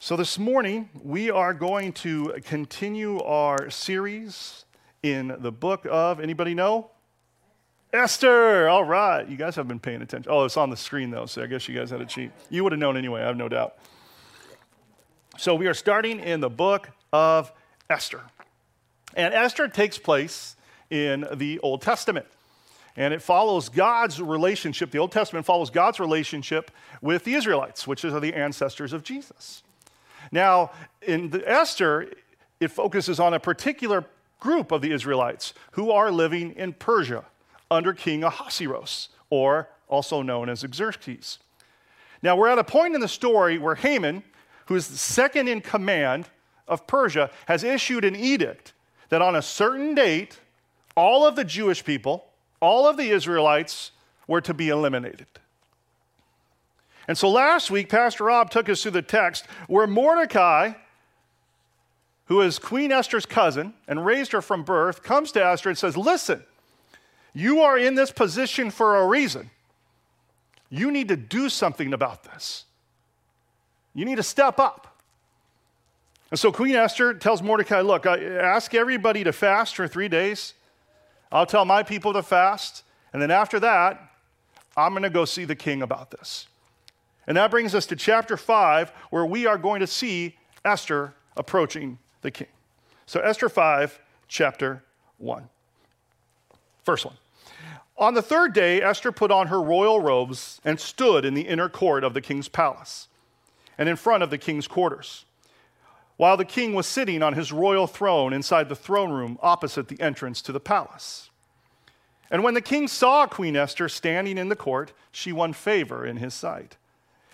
So, this morning, we are going to continue our series in the book of, anybody know? Esther. All right. You guys have been paying attention. Oh, it's on the screen, though, so I guess you guys had a cheat. You would have known anyway, I have no doubt. So, we are starting in the book of Esther. And Esther takes place in the Old Testament. And it follows God's relationship, the Old Testament follows God's relationship with the Israelites, which are the ancestors of Jesus. Now, in the Esther, it focuses on a particular group of the Israelites who are living in Persia under King Ahasuerus, or also known as Xerxes. Now, we're at a point in the story where Haman, who is the second in command of Persia, has issued an edict that on a certain date, all of the Jewish people, all of the Israelites were to be eliminated. And so last week, Pastor Rob took us through the text where Mordecai, who is Queen Esther's cousin and raised her from birth, comes to Esther and says, Listen, you are in this position for a reason. You need to do something about this. You need to step up. And so Queen Esther tells Mordecai, Look, I ask everybody to fast for three days. I'll tell my people to fast. And then after that, I'm going to go see the king about this. And that brings us to chapter 5, where we are going to see Esther approaching the king. So, Esther 5, chapter 1. First one. On the third day, Esther put on her royal robes and stood in the inner court of the king's palace and in front of the king's quarters, while the king was sitting on his royal throne inside the throne room opposite the entrance to the palace. And when the king saw Queen Esther standing in the court, she won favor in his sight.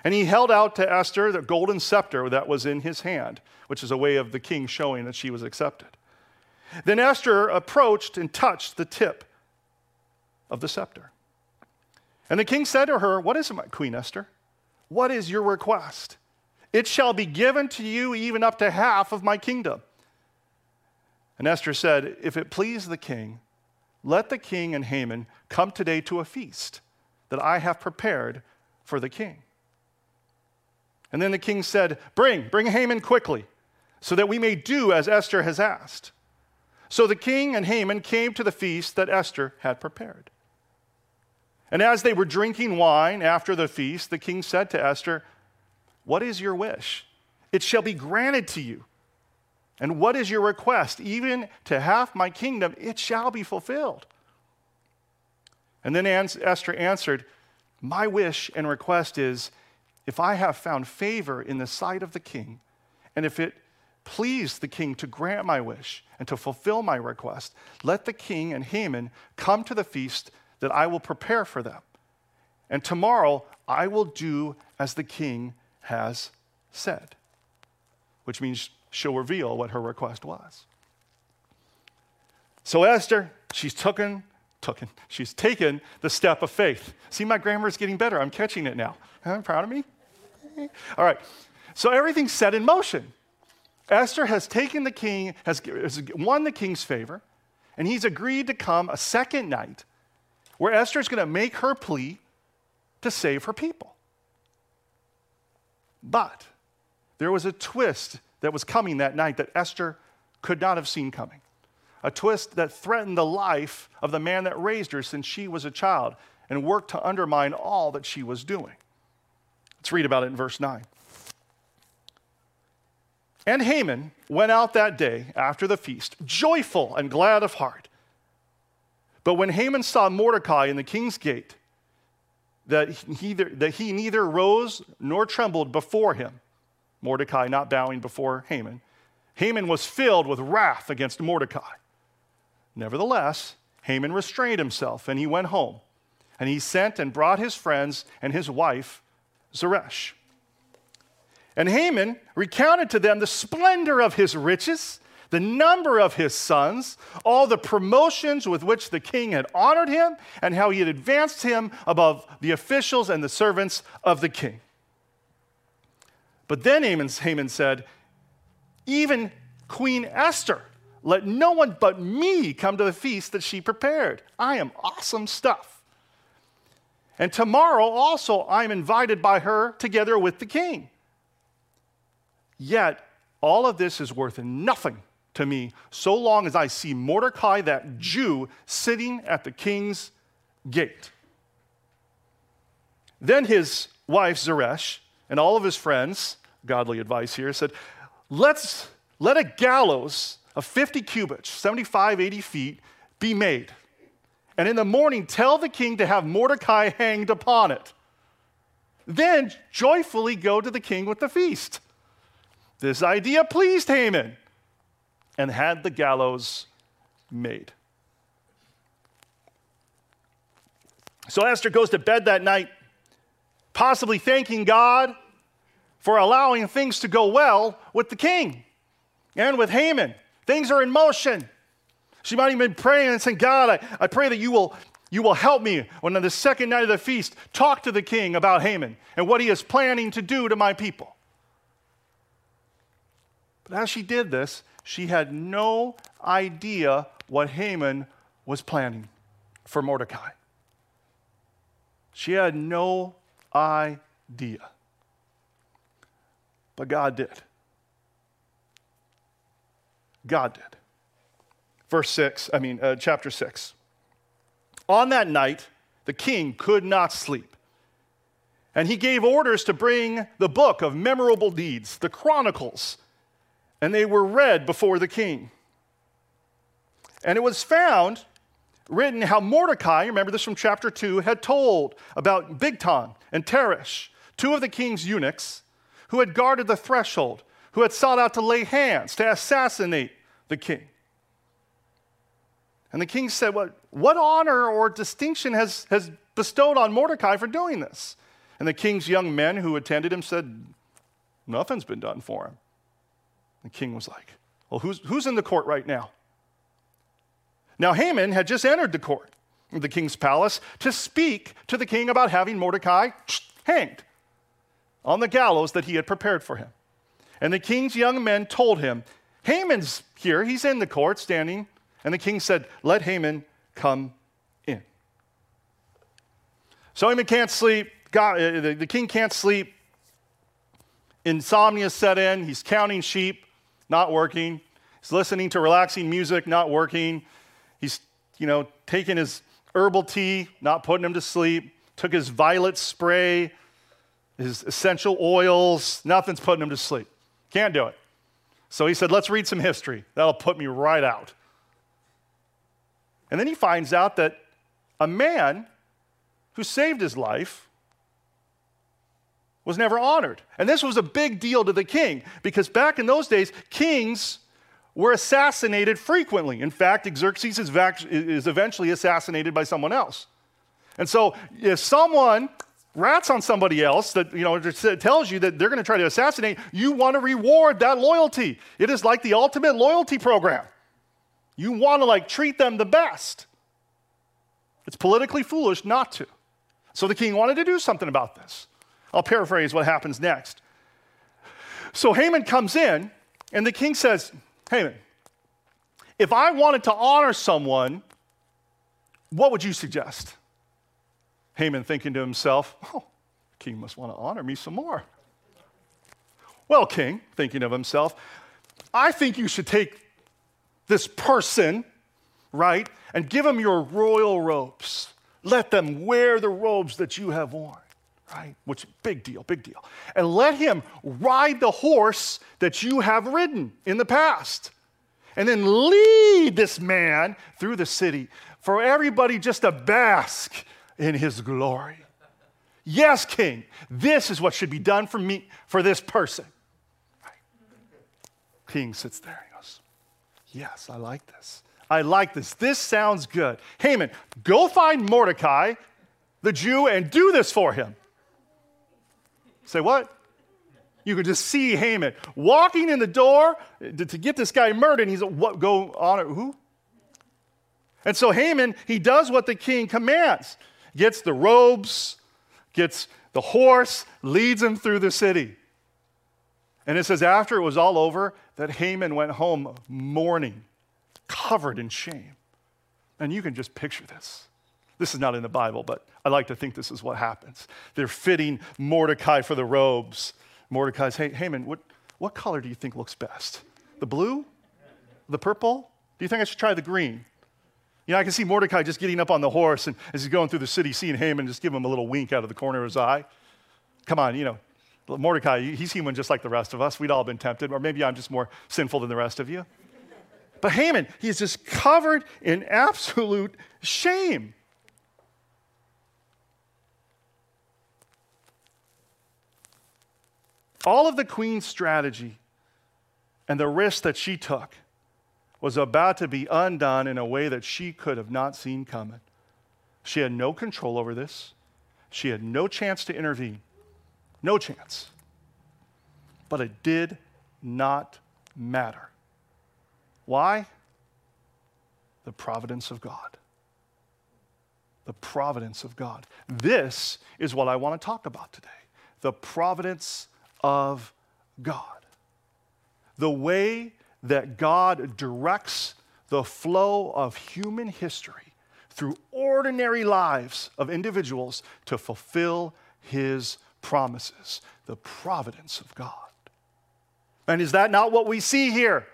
And he held out to Esther the golden scepter that was in his hand, which is a way of the king showing that she was accepted. Then Esther approached and touched the tip of the scepter. And the king said to her, What is it, my Queen Esther? What is your request? It shall be given to you even up to half of my kingdom. And Esther said, If it please the king, let the king and Haman come today to a feast that I have prepared for the king. And then the king said, Bring, bring Haman quickly, so that we may do as Esther has asked. So the king and Haman came to the feast that Esther had prepared. And as they were drinking wine after the feast, the king said to Esther, What is your wish? It shall be granted to you. And what is your request? Even to half my kingdom, it shall be fulfilled. And then Esther answered, My wish and request is if I have found favor in the sight of the king, and if it please the king to grant my wish and to fulfill my request, let the king and Haman come to the feast that I will prepare for them. And tomorrow I will do as the king has said, which means she'll reveal what her request was. So Esther, she's taken, taken, she's taken the step of faith. See, my grammar is getting better. I'm catching it now. I'm proud of me. All right. So everything's set in motion. Esther has taken the king, has, has won the king's favor, and he's agreed to come a second night where Esther is going to make her plea to save her people. But there was a twist that was coming that night that Esther could not have seen coming. A twist that threatened the life of the man that raised her since she was a child and worked to undermine all that she was doing. Let's read about it in verse 9. And Haman went out that day after the feast, joyful and glad of heart. But when Haman saw Mordecai in the king's gate, that he, that he neither rose nor trembled before him, Mordecai not bowing before Haman, Haman was filled with wrath against Mordecai. Nevertheless, Haman restrained himself and he went home. And he sent and brought his friends and his wife Zeresh. And Haman recounted to them the splendor of his riches, the number of his sons, all the promotions with which the king had honored him, and how he had advanced him above the officials and the servants of the king. But then Haman, said, Even Queen Esther, let no one but me come to the feast that she prepared. I am awesome stuff. And tomorrow also I'm invited by her together with the king. Yet, all of this is worth nothing to me so long as I see Mordecai, that Jew, sitting at the king's gate. Then his wife, Zeresh, and all of his friends, godly advice here, said, Let's let a gallows of 50 cubits, 75, 80 feet, be made. And in the morning, tell the king to have Mordecai hanged upon it. Then joyfully go to the king with the feast. This idea pleased Haman and had the gallows made. So Esther goes to bed that night, possibly thanking God for allowing things to go well with the king and with Haman. Things are in motion. She might even been praying and saying, God, I, I pray that you will, you will help me on the second night of the feast, talk to the king about Haman and what he is planning to do to my people. But as she did this, she had no idea what Haman was planning for Mordecai. She had no idea. But God did. God did. Verse 6, I mean, uh, chapter 6. On that night, the king could not sleep. And he gave orders to bring the book of memorable deeds, the Chronicles, and they were read before the king. And it was found written how Mordecai, remember this from chapter 2, had told about Bigthan and Teresh, two of the king's eunuchs, who had guarded the threshold, who had sought out to lay hands to assassinate the king. And the king said, What, what honor or distinction has, has bestowed on Mordecai for doing this? And the king's young men who attended him said, Nothing's been done for him. The king was like, Well, who's, who's in the court right now? Now, Haman had just entered the court, the king's palace, to speak to the king about having Mordecai hanged on the gallows that he had prepared for him. And the king's young men told him, Haman's here, he's in the court standing and the king said, Let Haman come in. So Haman can't sleep. God, uh, the, the king can't sleep. Insomnia set in. He's counting sheep, not working. He's listening to relaxing music, not working. He's, you know, taking his herbal tea, not putting him to sleep. Took his violet spray, his essential oils, nothing's putting him to sleep. Can't do it. So he said, Let's read some history. That'll put me right out. And then he finds out that a man who saved his life was never honored. And this was a big deal to the king because back in those days, kings were assassinated frequently. In fact, Xerxes is, eventually assassinated by someone else. And so if someone rats on somebody else that you know tells you that they're going to try to assassinate, you want to reward that loyalty. It is like the ultimate loyalty program. You want to like treat them the best. It's politically foolish not to. So the king wanted to do something about this. I'll paraphrase what happens next. So Haman comes in, and the king says, Haman, if I wanted to honor someone, what would you suggest? Haman thinking to himself, oh, the king must want to honor me some more. Well, king, thinking of himself, I think you should take this person, right, and give them your royal robes. Let them wear the robes that you have worn, right? Which, big deal, big deal. And let him ride the horse that you have ridden in the past. And then lead this man through the city for everybody just to bask in his glory. Yes, King, this is what should be done for me, for this person. Right. King sits there Yes, I like this. I like this. This sounds good. Haman, go find Mordecai, the Jew, and do this for him. Say what? You could just see Haman walking in the door to, to get this guy murdered. And he's like, what? Go honor who? And so Haman, he does what the king commands. Gets the robes, gets the horse, leads him through the city. And it says, after it was all over, that Haman went home mourning, covered in shame. And you can just picture this. This is not in the Bible, but I like to think this is what happens. They're fitting Mordecai for the robes. Mordecai's, hey, Haman, what, What color do you think looks best? The blue? The purple? Do you think I should try the green? You know, I can see Mordecai just getting up on the horse and as he's going through the city, seeing Haman, just give him a little wink out of the corner of his eye. Come on, you know, Mordecai, he's human just like the rest of us. We'd all been tempted, or maybe I'm just more sinful than the rest of you. But Haman, he's just covered in absolute shame. All of the queen's strategy and the risk that she took was about to be undone in a way that she could have not seen coming. She had no control over this. She had no chance to intervene. No chance. But it did not matter. Why? The providence of God. The providence of God. This is what I want to talk about today the providence of God. The way that God directs the flow of human history through ordinary lives of individuals to fulfill his promises. The providence of God. And is that not what we see here?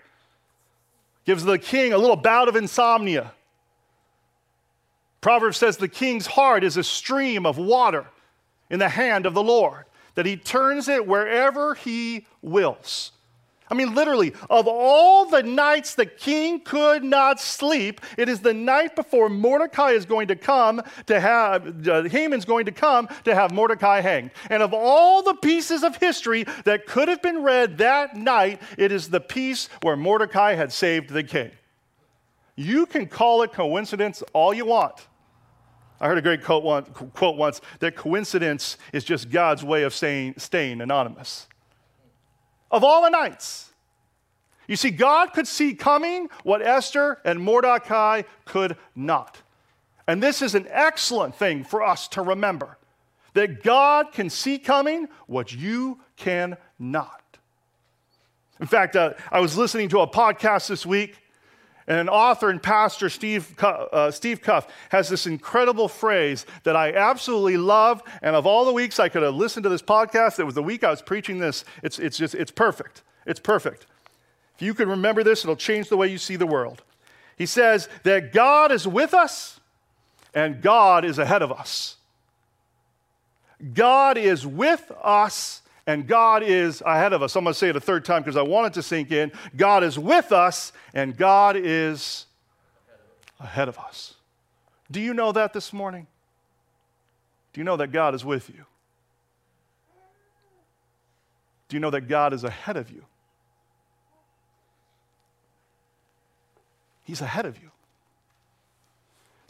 Gives the king a little bout of insomnia. Proverbs says the king's heart is a stream of water in the hand of the Lord that he turns it wherever he wills. I mean, literally, of all the nights the king could not sleep, it is the night before Mordecai is going to come to have, uh, Haman's going to come to have Mordecai hanged. And of all the pieces of history that could have been read that night, it is the piece where Mordecai had saved the king. You can call it coincidence all you want. I heard a great quote once, that coincidence is just God's way of saying staying anonymous. Of all the nights, you see, God could see coming what Esther and Mordecai could not. And this is an excellent thing for us to remember that God can see coming what you cannot. In fact, uh, I was listening to a podcast this week and an author and pastor, Steve, uh, Steve Cuss, has this incredible phrase that I absolutely love. And of all the weeks I could have listened to this podcast, it was the week I was preaching this. It's, it's just, it's perfect. It's perfect. If you can remember this, it'll change the way you see the world. He says that God is with us and God is ahead of us. God is with us and God is ahead of us. I'm going to say it a third time because I want it to sink in. God is with us, and God is ahead of us. Do you know that this morning? Do you know that God is with you? Do you know that God is ahead of you? He's ahead of you.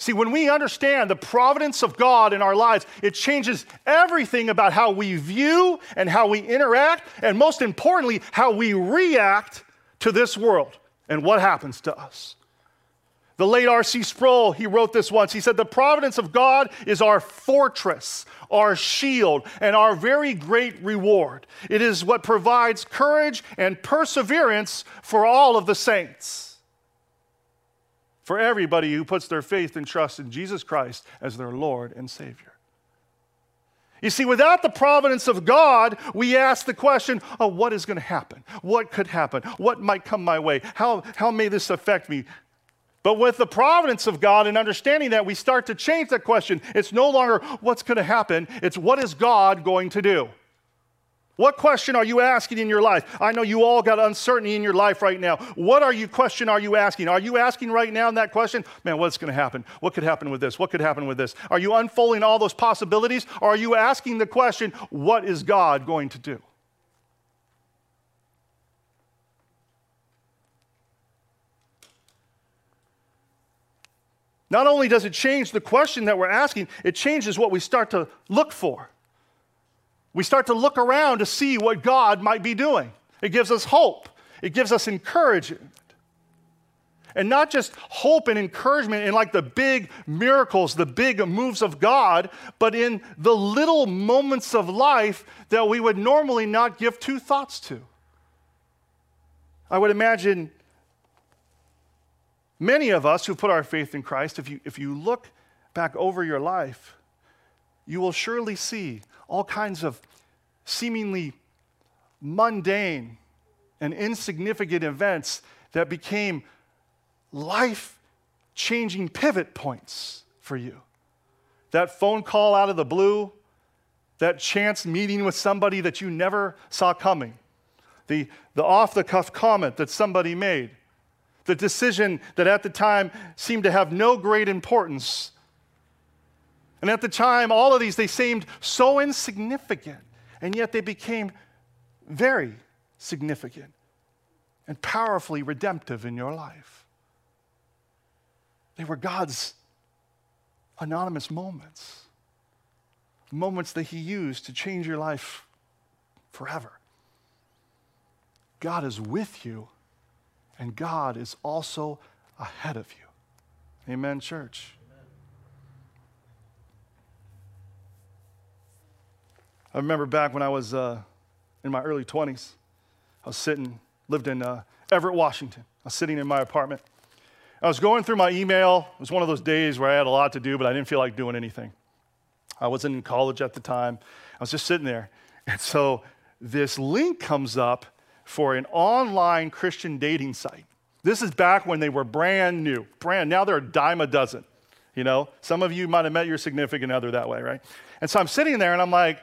See, when we understand the providence of God in our lives, it changes everything about how we view and how we interact, and most importantly, how we react to this world and what happens to us. The late R.C. Sproul, he wrote this once. He said, The providence of God is our fortress, our shield, and our very great reward. It is what provides courage and perseverance for all of the saints for everybody who puts their faith and trust in Jesus Christ as their Lord and Savior. You see, without the providence of God, we ask the question, oh, what is going to happen? What could happen? What might come my way? How, how may this affect me? But with the providence of God and understanding that, we start to change that question. It's no longer what's going to happen, it's what is God going to do? What question are you asking in your life? I know you all got uncertainty in your life right now. What are you question are you asking? Are you asking right now in that question, man, what's going to happen? What could happen with this? What could happen with this? Are you unfolding all those possibilities or are you asking the question, what is God going to do? Not only does it change the question that we're asking, it changes what we start to look for. We start to look around to see what God might be doing. It gives us hope, it gives us encouragement. And not just hope and encouragement in like the big miracles, the big moves of God, but in the little moments of life that we would normally not give two thoughts to. I would imagine many of us who put our faith in Christ, if you, if you look back over your life, you will surely see all kinds of seemingly mundane and insignificant events that became life changing pivot points for you. That phone call out of the blue, that chance meeting with somebody that you never saw coming, the, the off the cuff comment that somebody made, the decision that at the time seemed to have no great importance. And at the time, all of these, they seemed so insignificant, and yet they became very significant and powerfully redemptive in your life. They were God's anonymous moments, moments that He used to change your life forever. God is with you, and God is also ahead of you. Amen, church. I remember back when I was uh, in my early 20s, I was sitting, lived in uh, Everett, Washington. I was sitting in my apartment. I was going through my email. It was one of those days where I had a lot to do, but I didn't feel like doing anything. I wasn't in college at the time. I was just sitting there. And so this link comes up for an online Christian dating site. This is back when they were brand new, brand. Now they're a dime a dozen. You know, some of you might have met your significant other that way, right? And so I'm sitting there and I'm like,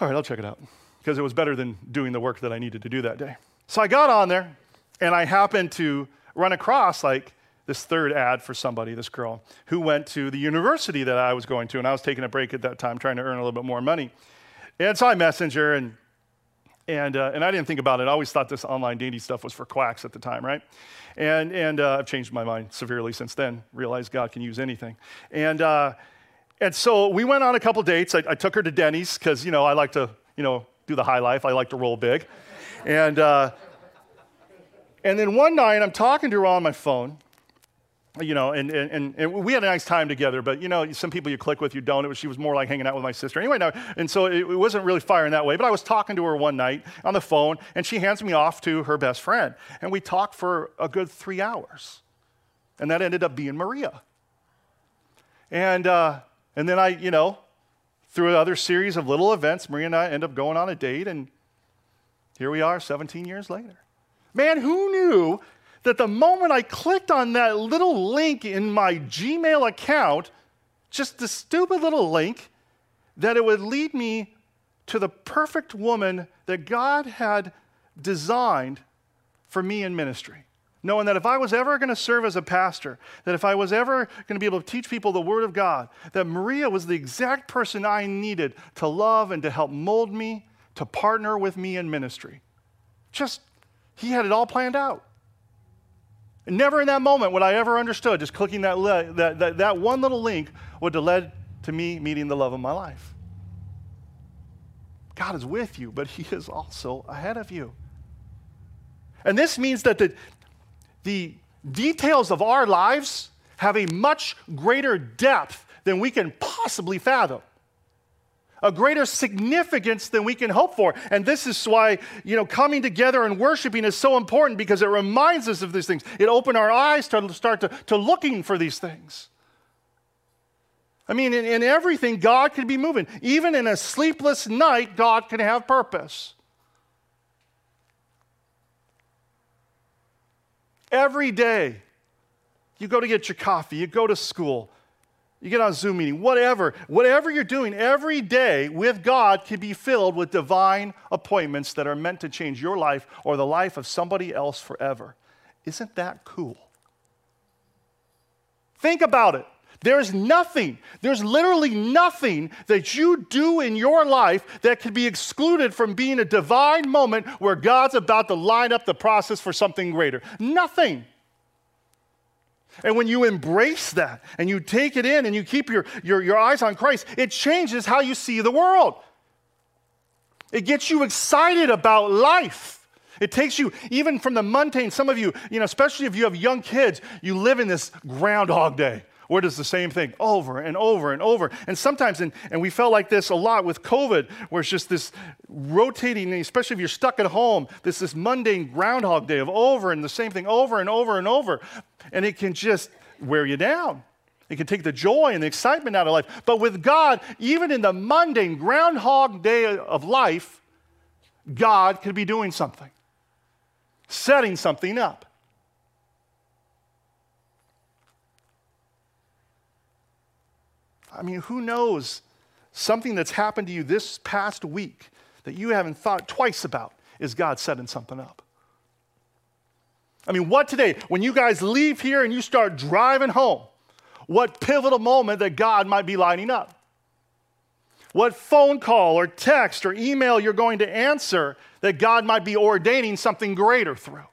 all right, I'll check it out because it was better than doing the work that I needed to do that day. So I got on there and I happened to run across like this third ad for somebody, this girl, who went to the university that I was going to, and I was taking a break at that time trying to earn a little bit more money. And so I messaged her, and, and, uh, and I didn't think about it. I always thought this online dating stuff was for quacks at the time, right? And, and uh, I've changed my mind severely since then, realized God can use anything. And, uh, and so we went on a couple dates. I, I took her to Denny's because, you know, I like to, you know, do the high life. I like to roll big. And, uh, and then one night I'm talking to her on my phone, you know, and, and, and we had a nice time together, but you know, some people you click with, you don't. It was, she was more like hanging out with my sister. Anyway, and so it, it wasn't really firing that way, but I was talking to her one night on the phone, and she hands me off to her best friend. And we talked for a good three hours. And that ended up being Maria. And, uh, and then I, you know, through another series of little events, Maria and I end up going on a date, and here we are 17 years later. Man, who knew that the moment I clicked on that little link in my Gmail account, just the stupid little link, that it would lead me to the perfect woman that God had designed for me in ministry? Knowing that if I was ever going to serve as a pastor, that if I was ever going to be able to teach people the Word of God, that Maria was the exact person I needed to love and to help mold me, to partner with me in ministry. Just, he had it all planned out. And never in that moment would I ever understood just clicking that, le- that, that, that one little link would have led to me meeting the love of my life. God is with you, but He is also ahead of you. And this means that the, the details of our lives have a much greater depth than we can possibly fathom a greater significance than we can hope for. And this is why, you know, coming together and worshiping is so important because it reminds us of these things. It opens our eyes to start to, to looking for these things. I mean, in, in everything, God can be moving. Even in a sleepless night, God can have purpose. Every day, you go to get your coffee, you go to school, you get on a Zoom meeting, whatever, whatever you're doing every day with God can be filled with divine appointments that are meant to change your life or the life of somebody else forever. Isn't that cool? Think about it. There's nothing, there's literally nothing that you do in your life that can be excluded from being a divine moment where God's about to line up the process for something greater. Nothing. And when you embrace that and you take it in and you keep your, your, your eyes on Christ, it changes how you see the world. It gets you excited about life. It takes you even from the mundane. Some of you, you know, especially if you have young kids, you live in this groundhog day where does the same thing over and over and over. And sometimes, and, and we felt like this a lot with COVID, where it's just this rotating, especially if you're stuck at home, this this mundane groundhog day of over and the same thing over and over and over. And it can just wear you down. It can take the joy and the excitement out of life. But with God, even in the mundane groundhog day of life, God could be doing something, setting something up. I mean, who knows something that's happened to you this past week that you haven't thought twice about is God setting something up? I mean, what today, when you guys leave here and you start driving home, what pivotal moment that God might be lining up? What phone call or text or email you're going to answer that God might be ordaining something greater through?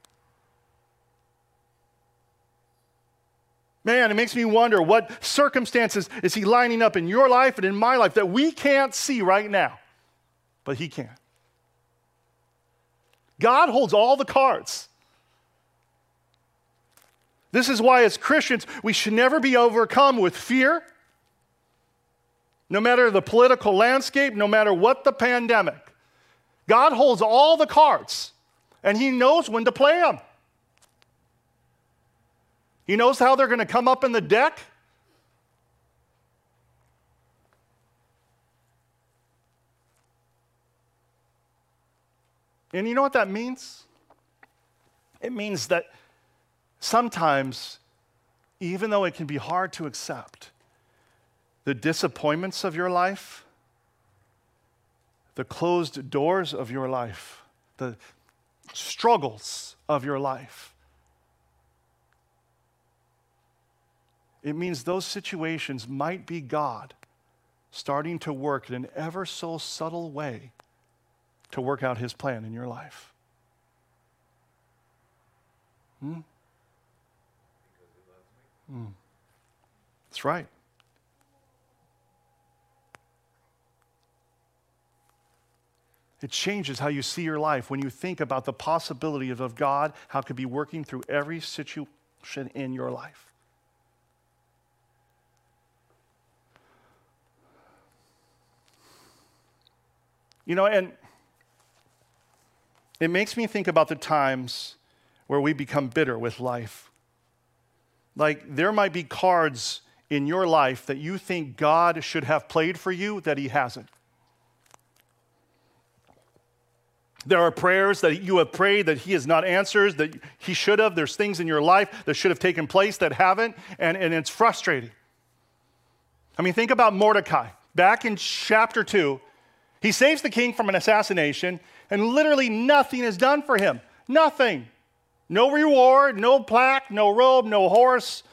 Man, it makes me wonder what circumstances is He lining up in your life and in my life that we can't see right now, but He can. God holds all the cards. This is why, as Christians, we should never be overcome with fear, no matter the political landscape, no matter what the pandemic. God holds all the cards, and He knows when to play them. He knows how they're going to come up in the deck. And you know what that means? It means that sometimes, even though it can be hard to accept, the disappointments of your life, the closed doors of your life, the struggles of your life, It means those situations might be God starting to work in an ever so subtle way to work out his plan in your life. Hmm? Hmm. That's right. It changes how you see your life when you think about the possibility of, of God, how it could be working through every situation in your life. You know, and it makes me think about the times where we become bitter with life. Like, there might be cards in your life that you think God should have played for you that He hasn't. There are prayers that you have prayed that He has not answered, that He should have. There's things in your life that should have taken place that haven't, and, and it's frustrating. I mean, think about Mordecai. Back in chapter 2, he saves the king from an assassination, and literally nothing is done for him. Nothing. No reward, no plaque, no robe, no horse,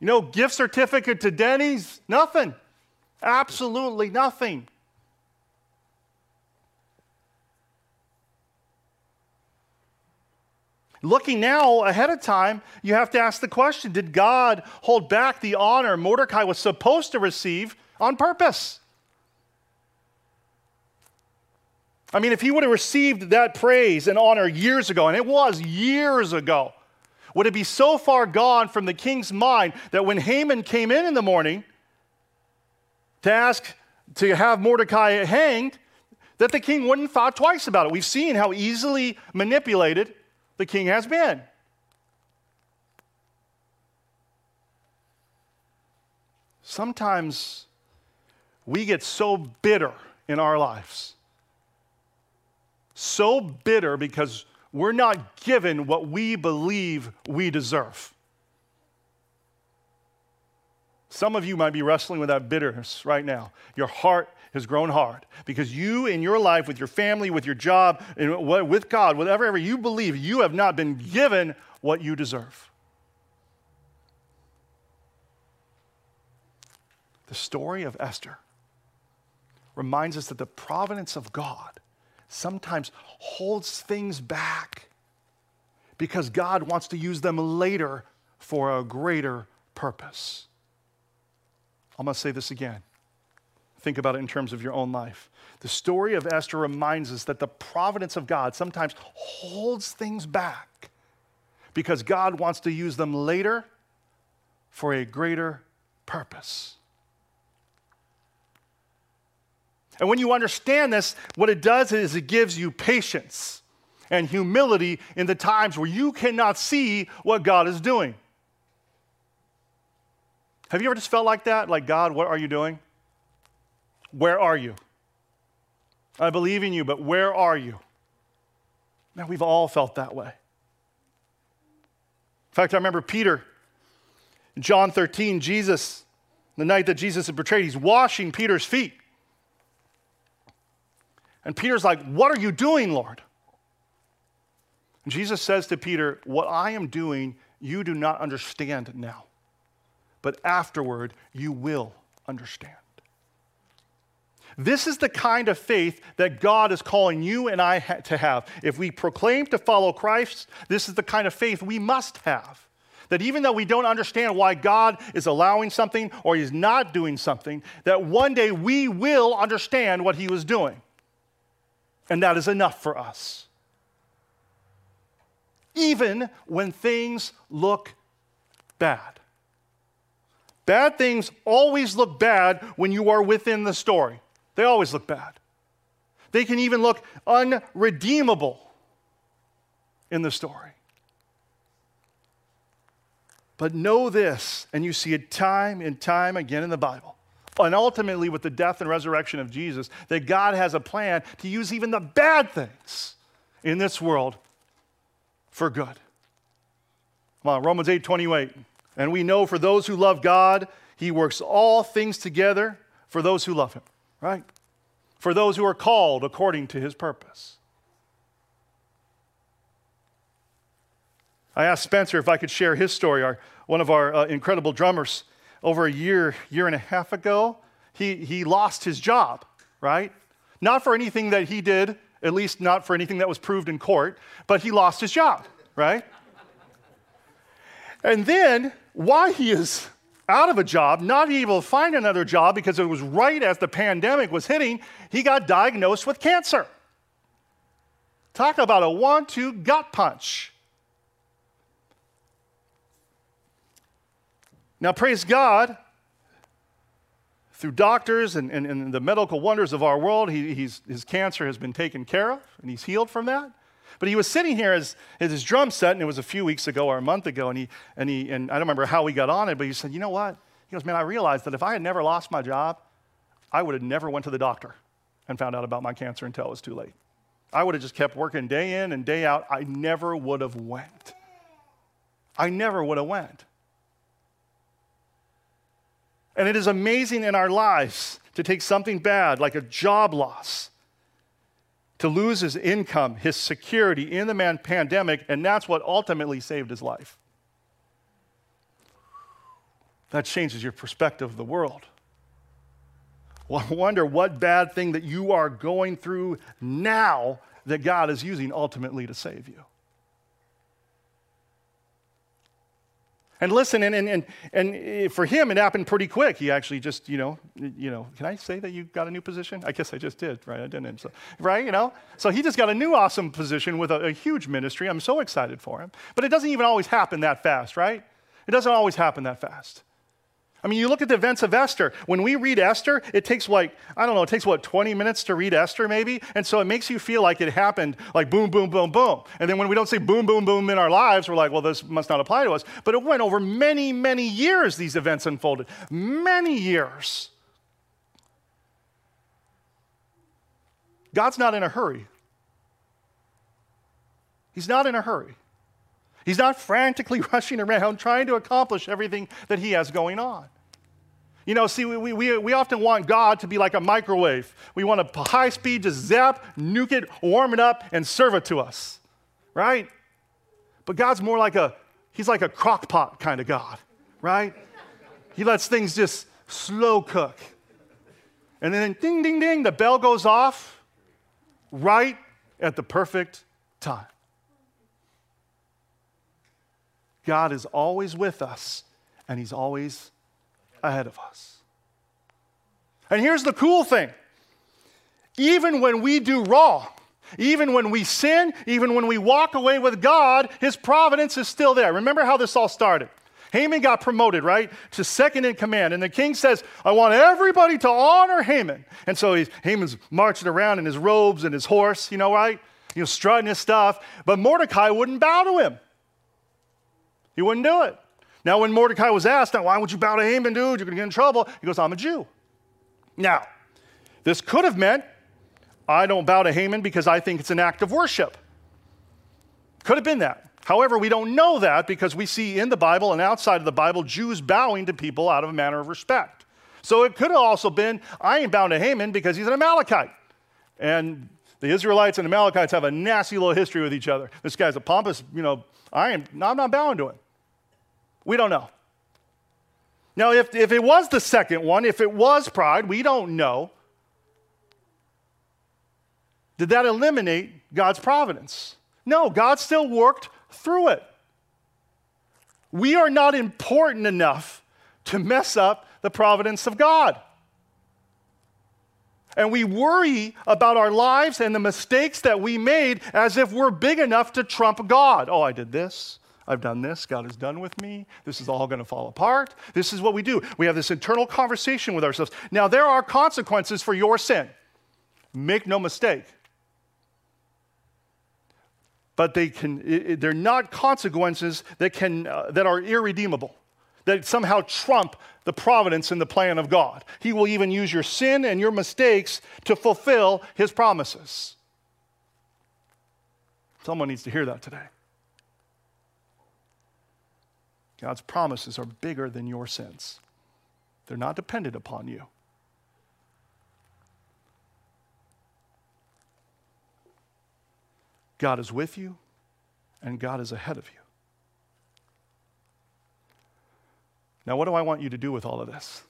no gift certificate to Denny's, nothing. Absolutely nothing. Looking now ahead of time, you have to ask the question Did God hold back the honor Mordecai was supposed to receive on purpose? I mean, if he would have received that praise and honor years ago, and it was years ago, would it be so far gone from the king's mind that when Haman came in in the morning to ask to have Mordecai hanged, that the king wouldn't thought twice about it? We've seen how easily manipulated the king has been. Sometimes we get so bitter in our lives so bitter because we're not given what we believe we deserve. Some of you might be wrestling with that bitterness right now. Your heart has grown hard because you, in your life, with your family, with your job, with God, whatever you believe, you have not been given what you deserve. The story of Esther reminds us that the providence of God sometimes holds things back because God wants to use them later for a greater purpose. Going to say this again. Think about it in terms of your own life. The story of Esther reminds us that the providence of God sometimes holds things back because God wants to use them later for a greater purpose. And when you understand this, what it does is it gives you patience and humility in the times where you cannot see what God is doing. Have you ever just felt like that? Like, God, what are you doing? Where are you? I believe in you, but where are you? Now, we've all felt that way. In fact, I remember Peter, in John 13, Jesus, the night that Jesus is betrayed, he's washing Peter's feet. And Peter's like, What are you doing, Lord? And Jesus says to Peter, What I am doing, you do not understand now, but afterward you will understand. This is the kind of faith that God is calling you and I ha- to have. If we proclaim to follow Christ, this is the kind of faith we must have. That even though we don't understand why God is allowing something or He's not doing something, that one day we will understand what He was doing. And that is enough for us. Even when things look bad. Bad things always look bad when you are within the story. They always look bad. They can even look unredeemable in the story. But know this, and you see it time and time again in the Bible, and ultimately with the death and resurrection of Jesus, that God has a plan to use even the bad things in this world for good. Well, Romans 8 28. And we know for those who love God, He works all things together for those who love Him right? For those who are called according to his purpose. I asked Spencer if I could share his story, our, one of our uh, incredible drummers. Over a year, year and a half ago, he, he lost his job, right? Not for anything that he did, at least not for anything that was proved in court, but he lost his job, right? And then, why he is out of a job, not able to find another job because it was right as the pandemic was hitting, he got diagnosed with cancer. Talk about a one two gut punch. Now, praise God, through doctors and, and, and the medical wonders of our world, he, his cancer has been taken care of and he's healed from that. But he was sitting here as, as his drum set, and it was a few weeks ago or a month ago, and, he, and, he, and I don't remember how he got on it, but he said, you know what? He goes, man, I realized that if I had never lost my job, I would have never went to the doctor and found out about my cancer until it was too late. I would have just kept working day in and day out. I never would have went. I never would have went. And it is amazing in our lives to take something bad like a job loss to lose his income, his security in the man pandemic, and that's what ultimately saved his life. That changes your perspective of the world. Well, I wonder what bad thing that you are going through now that God is using ultimately to save you. And listen, and, and, and, and for him, it happened pretty quick. He actually just, you know, you know, can I say that you got a new position? I guess I just did, right? I didn't. So, right, you know? So he just got a new awesome position with a, a huge ministry. I'm so excited for him. But it doesn't even always happen that fast, right? It doesn't always happen that fast. I mean, you look at the events of Esther. When we read Esther, it takes like, I don't know, it takes what, 20 minutes to read Esther maybe? And so it makes you feel like it happened like boom, boom, boom, boom. And then when we don't say boom, boom, boom in our lives, we're like, well, this must not apply to us. But it went over many, many years, these events unfolded. Many years. God's not in a hurry. He's not in a hurry. He's not frantically rushing around trying to accomplish everything that he has going on. You know, see, we, we, we often want God to be like a microwave. We want a high speed, just zap, nuke it, warm it up, and serve it to us, right? But God's more like a, he's like a crock pot kind of God, right? He lets things just slow cook. And then ding, ding, ding, the bell goes off right at the perfect time. God is always with us, and He's always ahead of us. And here's the cool thing even when we do wrong, even when we sin, even when we walk away with God, His providence is still there. Remember how this all started? Haman got promoted, right, to second in command. And the king says, I want everybody to honor Haman. And so he's, Haman's marching around in his robes and his horse, you know, right? You know, strutting his stuff. But Mordecai wouldn't bow to him. He wouldn't do it. Now, when Mordecai was asked, now, why would you bow to Haman, dude? You're going to get in trouble. He goes, I'm a Jew. Now, this could have meant I don't bow to Haman because I think it's an act of worship. Could have been that. However, we don't know that because we see in the Bible and outside of the Bible Jews bowing to people out of a manner of respect. So it could have also been, I ain't bound to Haman because he's an Amalekite. And the Israelites and Amalekites have a nasty little history with each other. This guy's a pompous, you know, I am, I'm not bowing to him. We don't know. Now, if, if it was the second one, if it was pride, we don't know. Did that eliminate God's providence? No, God still worked through it. We are not important enough to mess up the providence of God. And we worry about our lives and the mistakes that we made as if we're big enough to trump God. Oh, I did this. I've done this. God is done with me. This is all going to fall apart. This is what we do. We have this internal conversation with ourselves. Now, there are consequences for your sin. Make no mistake. But they can, they're not consequences that, can, uh, that are irredeemable, that somehow trump the providence and the plan of God. He will even use your sin and your mistakes to fulfill his promises. Someone needs to hear that today. God's promises are bigger than your sins, they're not dependent upon you. God is with you, and God is ahead of you. Now, what do I want you to do with all of this?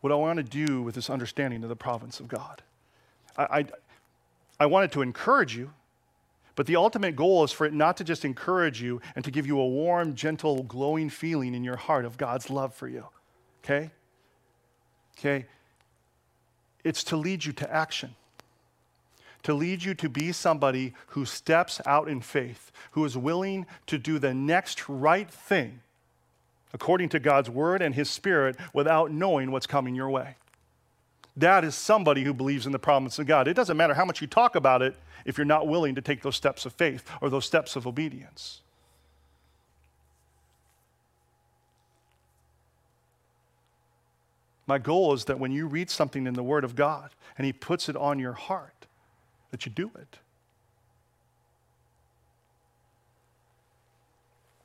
What I want to do with this understanding of the providence of God? I, I, I wanted to encourage you but the ultimate goal is for it not to just encourage you and to give you a warm, gentle, glowing feeling in your heart of God's love for you. Okay? Okay? It's to lead you to action. To lead you to be somebody who steps out in faith, who is willing to do the next right thing according to God's word and his spirit without knowing what's coming your way. That is somebody who believes in the promise of God. It doesn't matter how much you talk about it if you're not willing to take those steps of faith or those steps of obedience. My goal is that when you read something in the Word of God and He puts it on your heart, that you do it.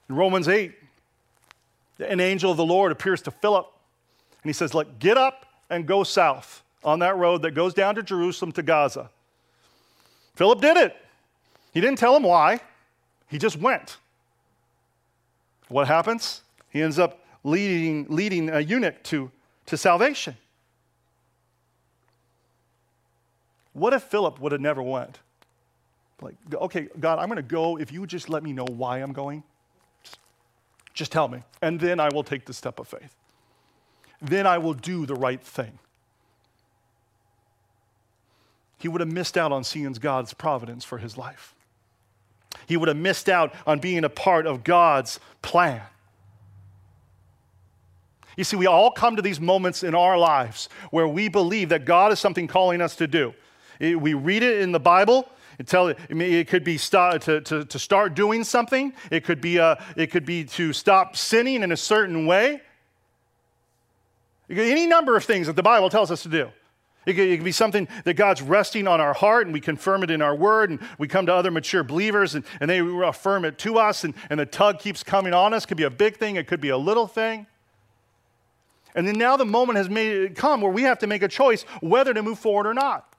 In Romans 8, an angel of the Lord appears to Philip and he says, Look, get up and go south on that road that goes down to Jerusalem to Gaza. Philip did it. He didn't tell him why, he just went. What happens? He ends up leading, leading a eunuch to, to salvation. What if Philip would have never went? Like, okay, God, I'm going to go if you would just let me know why I'm going. Just, just tell me. And then I will take the step of faith. Then I will do the right thing he would have missed out on seeing God's providence for his life. He would have missed out on being a part of God's plan. You see, we all come to these moments in our lives where we believe that God is something calling us to do. we read it in the Bible. It, tell, it could be start, to, to, to start doing something. It could, be a, uh, it could be to stop sinning in a certain way. Any number of things that the Bible tells us to do. It could, it could, be something that God's resting on our heart and we confirm it in our word and we come to other mature believers and, and they affirm it to us and, and the tug keeps coming on us. It could be a big thing, it could be a little thing. And then now the moment has made come where we have to make a choice whether to move forward or not.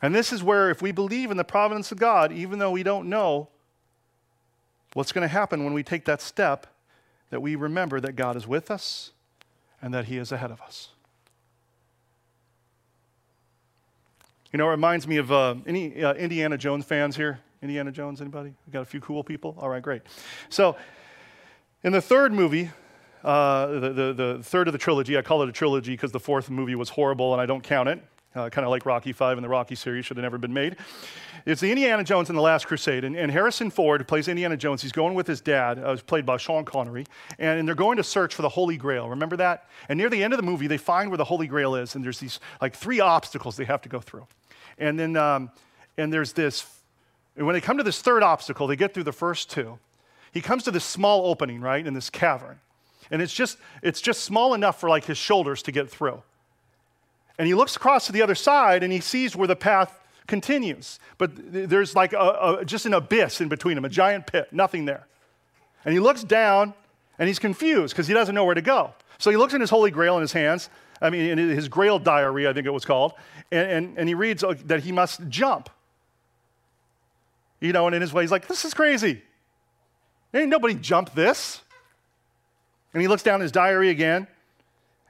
And this is where, if we believe in the providence of God, even though we don't know what's going to happen when we take that step, that we remember that God is with us and that He is ahead of us. You know, it reminds me of uh, any uh, Indiana Jones fans here? Indiana Jones, anybody? We got a few cool people? All right, great. So, in the third movie, uh, the, the, the, third of the trilogy, I call it a trilogy because the fourth movie was horrible and I don't count it. Uh, kind of like Rocky Five and the Rocky series should have never been made. It's the Indiana Jones and the Last Crusade. And, and Harrison Ford, plays Indiana Jones, he's going with his dad, uh, played by Sean Connery, and, and, they're going to search for the Holy Grail. Remember that? And near the end of the movie, they find where the Holy Grail is, and there's these like three obstacles they have to go through. And then, um, and there's this, and when they come to this third obstacle, they get through the first two. He comes to this small opening, right, in this cavern. And it's just, it's just small enough for like his shoulders to get through. And he looks across to the other side and he sees where the path continues. But there's like a, a, just an abyss in between them, a giant pit, nothing there. And he looks down and he's confused because he doesn't know where to go. So he looks in his holy grail in his hands, I mean, in his grail diary, I think it was called, and, and, and he reads uh, that he must jump. You know, and in his way, he's like, this is crazy. Ain't nobody jumped this. And he looks down his diary again,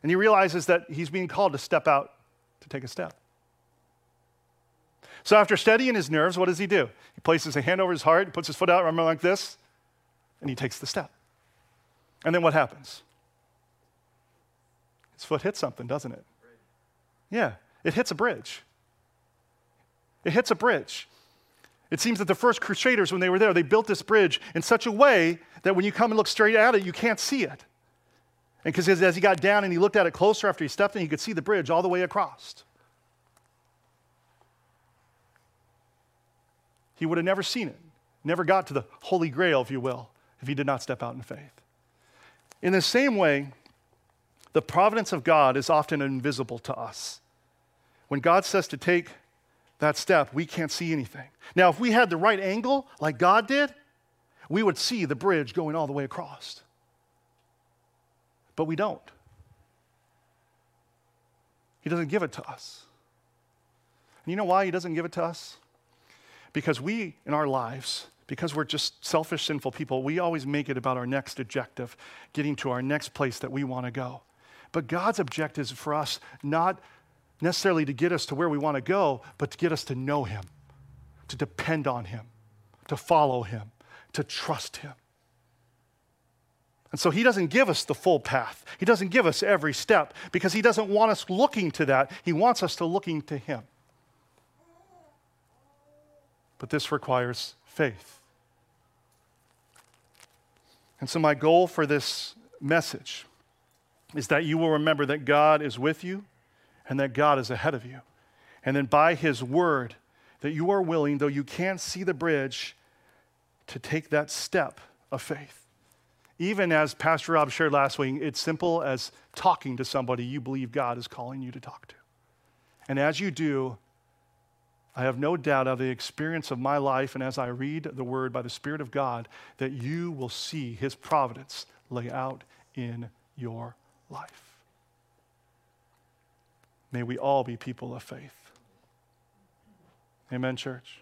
and he realizes that he's being called to step out to take a step. So after steadying his nerves, what does he do? He places a hand over his heart, puts his foot out, remember like this, and he takes the step. And then what happens? His foot hits something, doesn't it? Yeah, it hits a bridge. It hits a bridge. It seems that the first crusaders, when they were there, they built this bridge in such a way that when you come and look straight at it, you can't see it. And because as he got down and he looked at it closer after he stepped in, he could see the bridge all the way across. He would have never seen it, never got to the Holy Grail, if you will, if he did not step out in faith. In the same way, the providence of God is often invisible to us. When God says to take that step, we can't see anything. Now, if we had the right angle, like God did, we would see the bridge going all the way across. But we don't. He doesn't give it to us. And you know why He doesn't give it to us? Because we, in our lives, because we're just selfish, sinful people, we always make it about our next objective, getting to our next place that we want to go. But God's objective is for us not necessarily to get us to where we want to go, but to get us to know Him, to depend on Him, to follow Him, to trust Him. And so He doesn't give us the full path. He doesn't give us every step because He doesn't want us looking to that. He wants us to looking to Him. But this requires faith. And so, my goal for this message is that you will remember that God is with you and that God is ahead of you. And then by His word, that you are willing, though you can't see the bridge, to take that step of faith. Even as Pastor Rob shared last week, it's simple as talking to somebody you believe God is calling you to talk to. And as you do, I have no doubt of the experience of my life and as I read the word by the Spirit of God that you will see His providence lay out in your life. May we all be people of faith. Amen, church.